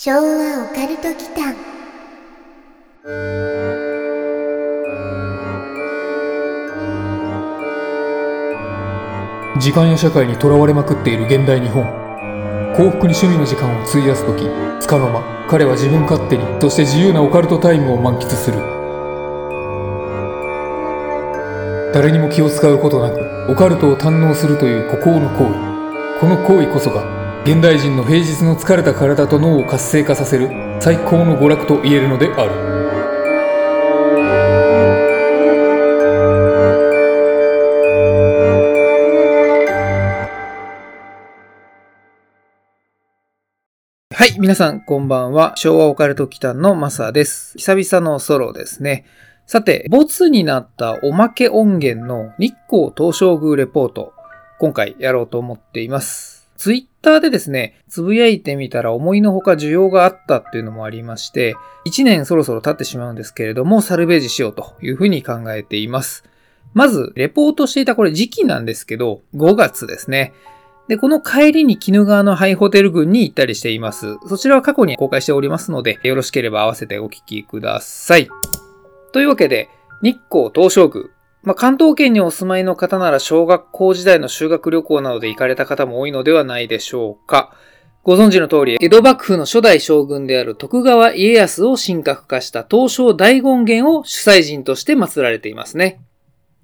昭和オカルト祈間。時間や社会にとらわれまくっている現代日本。幸福に趣味の時間を費やす時つかの間彼は自分勝手にそして自由なオカルトタイムを満喫する。誰にも気を使うことなくオカルトを堪能するという孤高の行為。この行為こそが現代人の平日の疲れた体と脳を活性化させる最高の娯楽と言えるのであるはい、皆さん、こんばんは。昭和オカルト祈間のマサです。久々のソロですね。さて、ボツになったおまけ音源の日光東照宮レポート、今回やろうと思っています。ツイッターでですね、つぶやいてみたら思いのほか需要があったっていうのもありまして、1年そろそろ経ってしまうんですけれども、サルベージしようというふうに考えています。まず、レポートしていたこれ時期なんですけど、5月ですね。で、この帰りに鬼怒川のハイホテル群に行ったりしています。そちらは過去に公開しておりますので、よろしければ合わせてお聞きください。というわけで、日光東照宮。まあ、関東圏にお住まいの方なら小学校時代の修学旅行などで行かれた方も多いのではないでしょうか。ご存知の通り、江戸幕府の初代将軍である徳川家康を神格化した東照大権現を主催人として祀られていますね。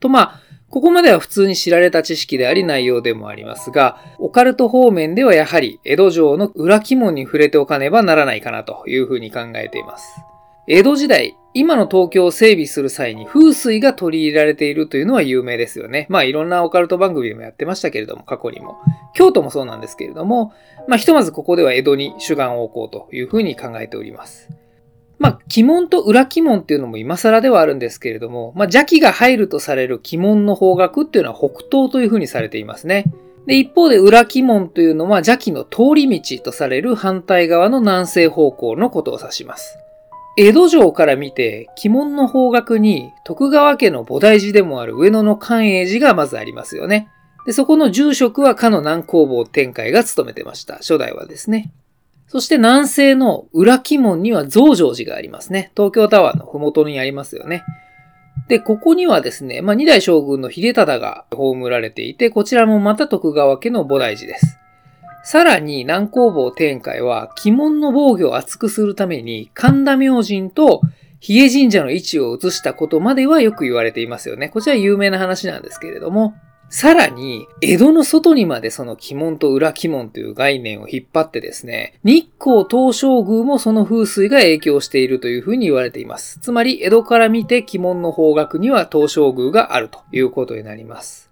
とまあ、ここまでは普通に知られた知識であり内容でもありますが、オカルト方面ではやはり江戸城の裏鬼門に触れておかねばならないかなというふうに考えています。江戸時代、今の東京を整備する際に風水が取り入れられているというのは有名ですよね。まあいろんなオカルト番組もやってましたけれども、過去にも。京都もそうなんですけれども、まあひとまずここでは江戸に主眼を置こうというふうに考えております。まあ、鬼門と裏鬼門っていうのも今更ではあるんですけれども、まあ、邪気が入るとされる鬼門の方角っていうのは北東というふうにされていますね。で、一方で裏鬼門というのは邪気の通り道とされる反対側の南西方向のことを指します。江戸城から見て、鬼門の方角に徳川家の菩提寺でもある上野の寛永寺がまずありますよね。で、そこの住職はかの南工房天海が務めてました。初代はですね。そして南西の裏鬼門には増上寺がありますね。東京タワーのふもとにありますよね。で、ここにはですね、まあ、二代将軍の秀忠が葬られていて、こちらもまた徳川家の菩提寺です。さらに南工房天海は鬼門の防御を厚くするために神田明神と比叡神社の位置を移したことまではよく言われていますよね。こちら有名な話なんですけれども、さらに、江戸の外にまでその鬼門と裏鬼門という概念を引っ張ってですね、日光東照宮もその風水が影響しているというふうに言われています。つまり、江戸から見て鬼門の方角には東照宮があるということになります。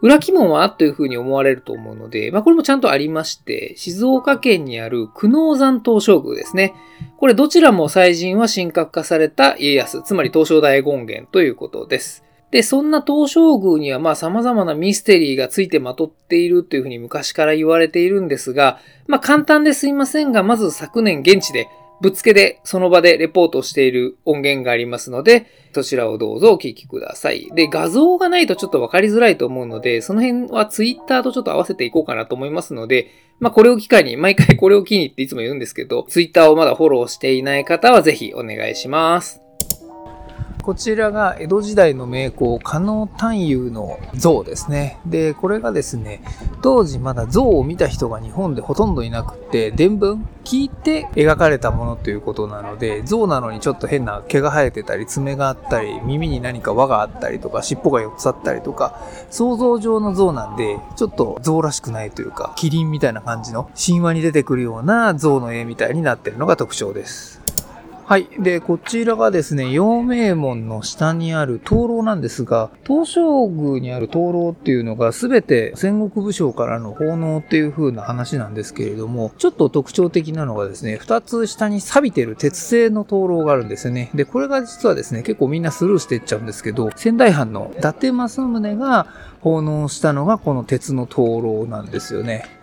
裏鬼門はというふうに思われると思うので、まあこれもちゃんとありまして、静岡県にある久能山東照宮ですね。これどちらも祭神は神格化された家康、つまり東照大権現ということです。で、そんな東照宮にはまあ様々なミステリーがついてまとっているというふうに昔から言われているんですが、まあ簡単ですいませんが、まず昨年現地でぶっつけでその場でレポートしている音源がありますので、そちらをどうぞお聞きください。で、画像がないとちょっとわかりづらいと思うので、その辺はツイッターとちょっと合わせていこうかなと思いますので、まあこれを機会に、毎回これを機にっていつも言うんですけど、ツイッターをまだフォローしていない方はぜひお願いします。こちらが江戸時代の名工、加納探幽の像ですね。で、これがですね、当時まだ像を見た人が日本でほとんどいなくって、伝文聞いて描かれたものということなので、像なのにちょっと変な毛が生えてたり、爪があったり、耳に何か輪があったりとか、尻尾が4つあったりとか、想像上の像なんで、ちょっと像らしくないというか、キリンみたいな感じの神話に出てくるような像の絵みたいになってるのが特徴です。はい。で、こちらがですね、陽明門の下にある灯籠なんですが、東照宮にある灯籠っていうのが全て戦国武将からの奉納っていう風な話なんですけれども、ちょっと特徴的なのがですね、二つ下に錆びてる鉄製の灯籠があるんですよね。で、これが実はですね、結構みんなスルーしていっちゃうんですけど、仙台藩の伊達政宗が奉納したのがこの鉄の灯籠なんですよね。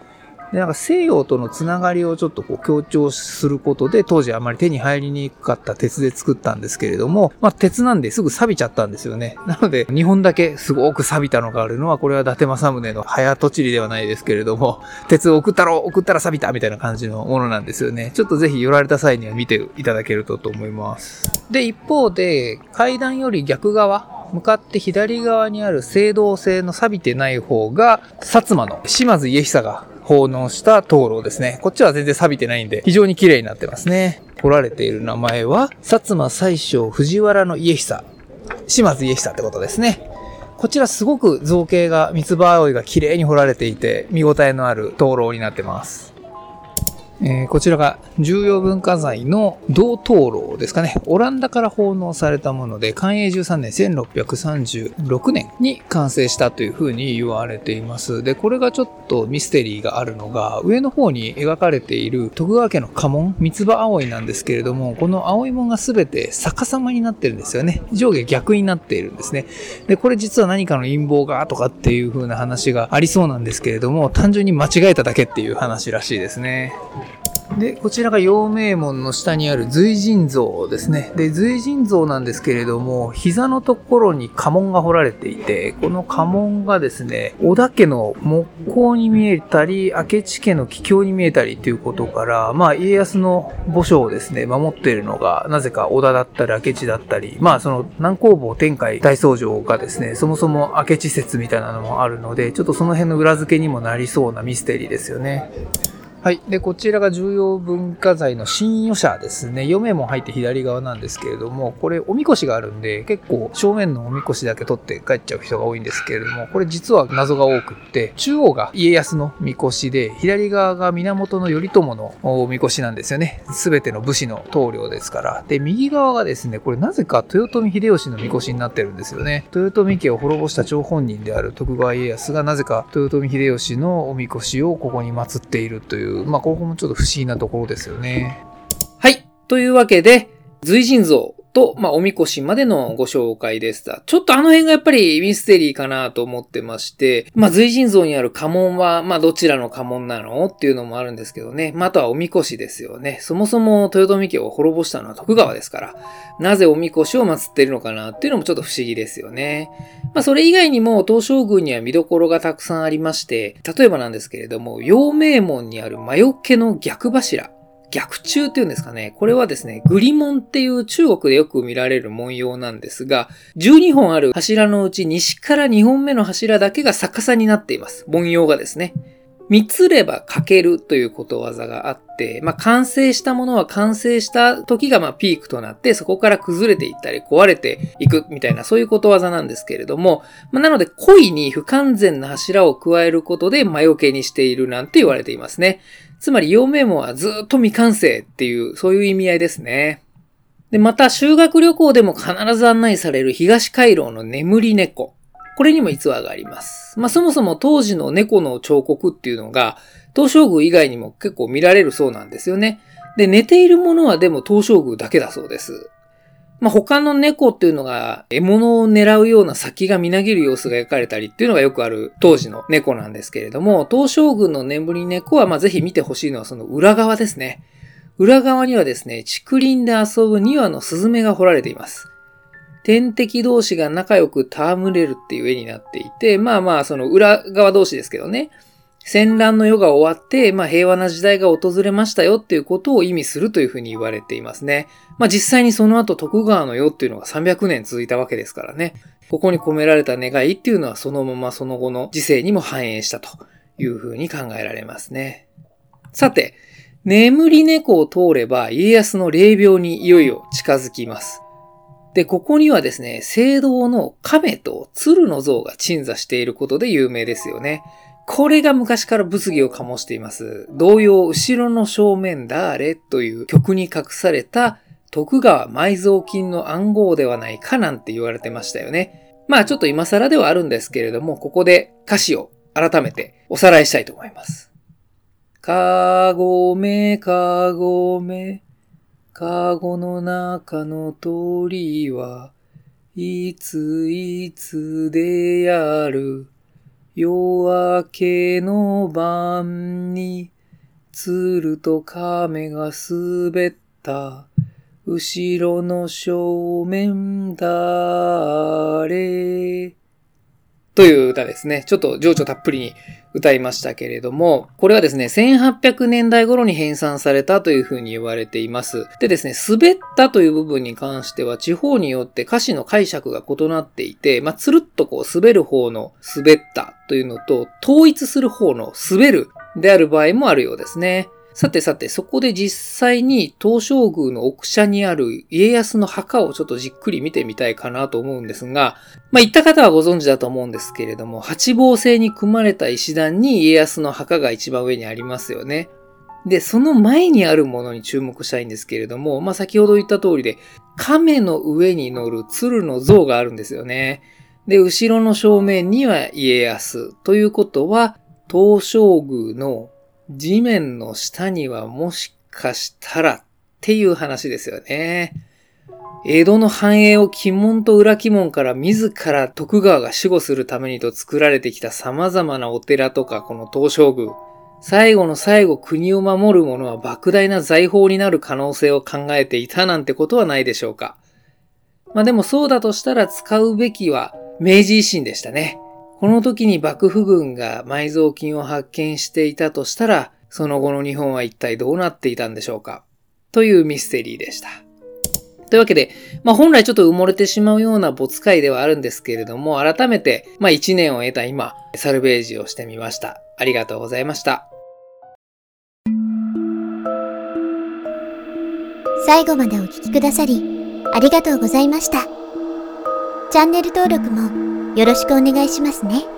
で、なんか西洋とのつながりをちょっとこう強調することで、当時あまり手に入りにくかった鉄で作ったんですけれども、まあ鉄なんですぐ錆びちゃったんですよね。なので、日本だけすごく錆びたのがあるのは、これは伊達政宗の早とちりではないですけれども、鉄を送ったろ送ったら錆びたみたいな感じのものなんですよね。ちょっとぜひ寄られた際には見ていただけるとと思います。で、一方で、階段より逆側、向かって左側にある青銅製の錆びてない方が、薩摩の島津家久が奉納した灯籠ですね。こっちは全然錆びてないんで、非常に綺麗になってますね。掘られている名前は、薩摩最小藤原の家久。島津家久ってことですね。こちらすごく造形が、三つ葉葵が綺麗に掘られていて、見応えのある灯籠になってます。えーこちらが重要文化財の銅灯籠ですかね。オランダから奉納されたもので、寛永13年1636年に完成したというふうに言われています。で、これがちょっとミステリーがあるのが、上の方に描かれている徳川家の家紋、三つ葉葵なんですけれども、この葵紋がすべて逆さまになってるんですよね。上下逆になっているんですね。で、これ実は何かの陰謀がとかっていう風な話がありそうなんですけれども、単純に間違えただけっていう話らしいですね。で、こちらが陽明門の下にある随神像ですね。で、随神像なんですけれども、膝のところに家紋が彫られていて、この家紋がですね、織田家の木工に見えたり、明智家の桔梗に見えたりということから、まあ、家康の墓所をですね、守っているのが、なぜか織田だったり、明智だったり、まあ、その南工房天海大僧正がですね、そもそも明智説みたいなのもあるので、ちょっとその辺の裏付けにもなりそうなミステリーですよね。はい。で、こちらが重要文化財の新予社ですね。4面も入って左側なんですけれども、これおみこしがあるんで、結構正面のおみこしだけ取って帰っちゃう人が多いんですけれども、これ実は謎が多くって、中央が家康のみこしで、左側が源頼朝のおみこしなんですよね。すべての武士の棟梁ですから。で、右側がですね、これなぜか豊臣秀吉のみこしになってるんですよね。豊臣家を滅ぼした張本人である徳川家康がなぜか豊臣秀吉のおみこしをここに祀っているという、まあ、ここもちょっと不思議なところですよね。はい。というわけで、随人像と、まあ、おみこしまでのご紹介でした。ちょっとあの辺がやっぱりミステリーかなと思ってまして、まあ、随神像にある家紋は、まあ、どちらの家紋なのっていうのもあるんですけどね。まあ、あとはおみこしですよね。そもそも豊臣家を滅ぼしたのは徳川ですから、なぜおみこしを祀ってるのかなっていうのもちょっと不思議ですよね。まあ、それ以外にも東照宮には見どころがたくさんありまして、例えばなんですけれども、陽明門にある魔除けの逆柱。逆中っていうんですかね。これはですね、グリモンっていう中国でよく見られる文様なんですが、12本ある柱のうち西から2本目の柱だけが逆さになっています。文様がですね。三つれば欠けるということわざがあって、まあ、完成したものは完成した時がまあピークとなって、そこから崩れていったり壊れていくみたいなそういうことわざなんですけれども、まあ、なので故意に不完全な柱を加えることで魔除けにしているなんて言われていますね。つまり陽明門はずっと未完成っていう、そういう意味合いですね。で、また修学旅行でも必ず案内される東回廊の眠り猫。これにも逸話があります。まあそもそも当時の猫の彫刻っていうのが、東照宮以外にも結構見られるそうなんですよね。で、寝ているものはでも東照宮だけだそうです。まあ他の猫っていうのが獲物を狙うような先がみなぎる様子が描かれたりっていうのがよくある当時の猫なんですけれども、東照宮の眠り猫はまあぜひ見てほしいのはその裏側ですね。裏側にはですね、竹林で遊ぶ2羽のスズメが彫られています。天敵同士が仲良く戯れるっていう絵になっていて、まあまあその裏側同士ですけどね。戦乱の世が終わって、まあ平和な時代が訪れましたよっていうことを意味するというふうに言われていますね。まあ実際にその後徳川の世っていうのが300年続いたわけですからね。ここに込められた願いっていうのはそのままその後の時世にも反映したというふうに考えられますね。さて、眠り猫を通れば家康の霊廟にいよいよ近づきます。で、ここにはですね、聖堂の亀と鶴の像が鎮座していることで有名ですよね。これが昔から物議を醸しています。同様、後ろの正面だれという曲に隠された徳川埋蔵金の暗号ではないかなんて言われてましたよね。まあちょっと今更ではあるんですけれども、ここで歌詞を改めておさらいしたいと思います。かごめかごめ、かごの中の鳥はいついつでやる夜明けの晩に、鶴と亀が滑った。後ろの正面だれ。という歌ですね。ちょっと情緒たっぷりに歌いましたけれども、これはですね、1800年代頃に編纂されたというふうに言われています。でですね、滑ったという部分に関しては地方によって歌詞の解釈が異なっていて、まあ、つるっとこう滑る方の滑ったというのと、統一する方の滑るである場合もあるようですね。さてさて、そこで実際に東照宮の奥社にある家康の墓をちょっとじっくり見てみたいかなと思うんですが、まあ、行った方はご存知だと思うんですけれども、八芒星に組まれた石段に家康の墓が一番上にありますよね。で、その前にあるものに注目したいんですけれども、まあ、先ほど言った通りで、亀の上に乗る鶴の像があるんですよね。で、後ろの正面には家康。ということは、東照宮の地面の下にはもしかしたらっていう話ですよね。江戸の繁栄を鬼門と裏鬼門から自ら徳川が守護するためにと作られてきた様々なお寺とかこの東照宮。最後の最後国を守る者は莫大な財宝になる可能性を考えていたなんてことはないでしょうか。まあでもそうだとしたら使うべきは明治維新でしたね。この時に幕府軍が埋蔵金を発見していたとしたら、その後の日本は一体どうなっていたんでしょうか？というミステリーでした。というわけで、まあ本来ちょっと埋もれてしまうような没会ではあるんですけれども、改めて、まあ1年を得た今、サルベージをしてみました。ありがとうございました。最後までお聞きくださり、ありがとうございました。チャンネル登録もよろしくお願いしますね。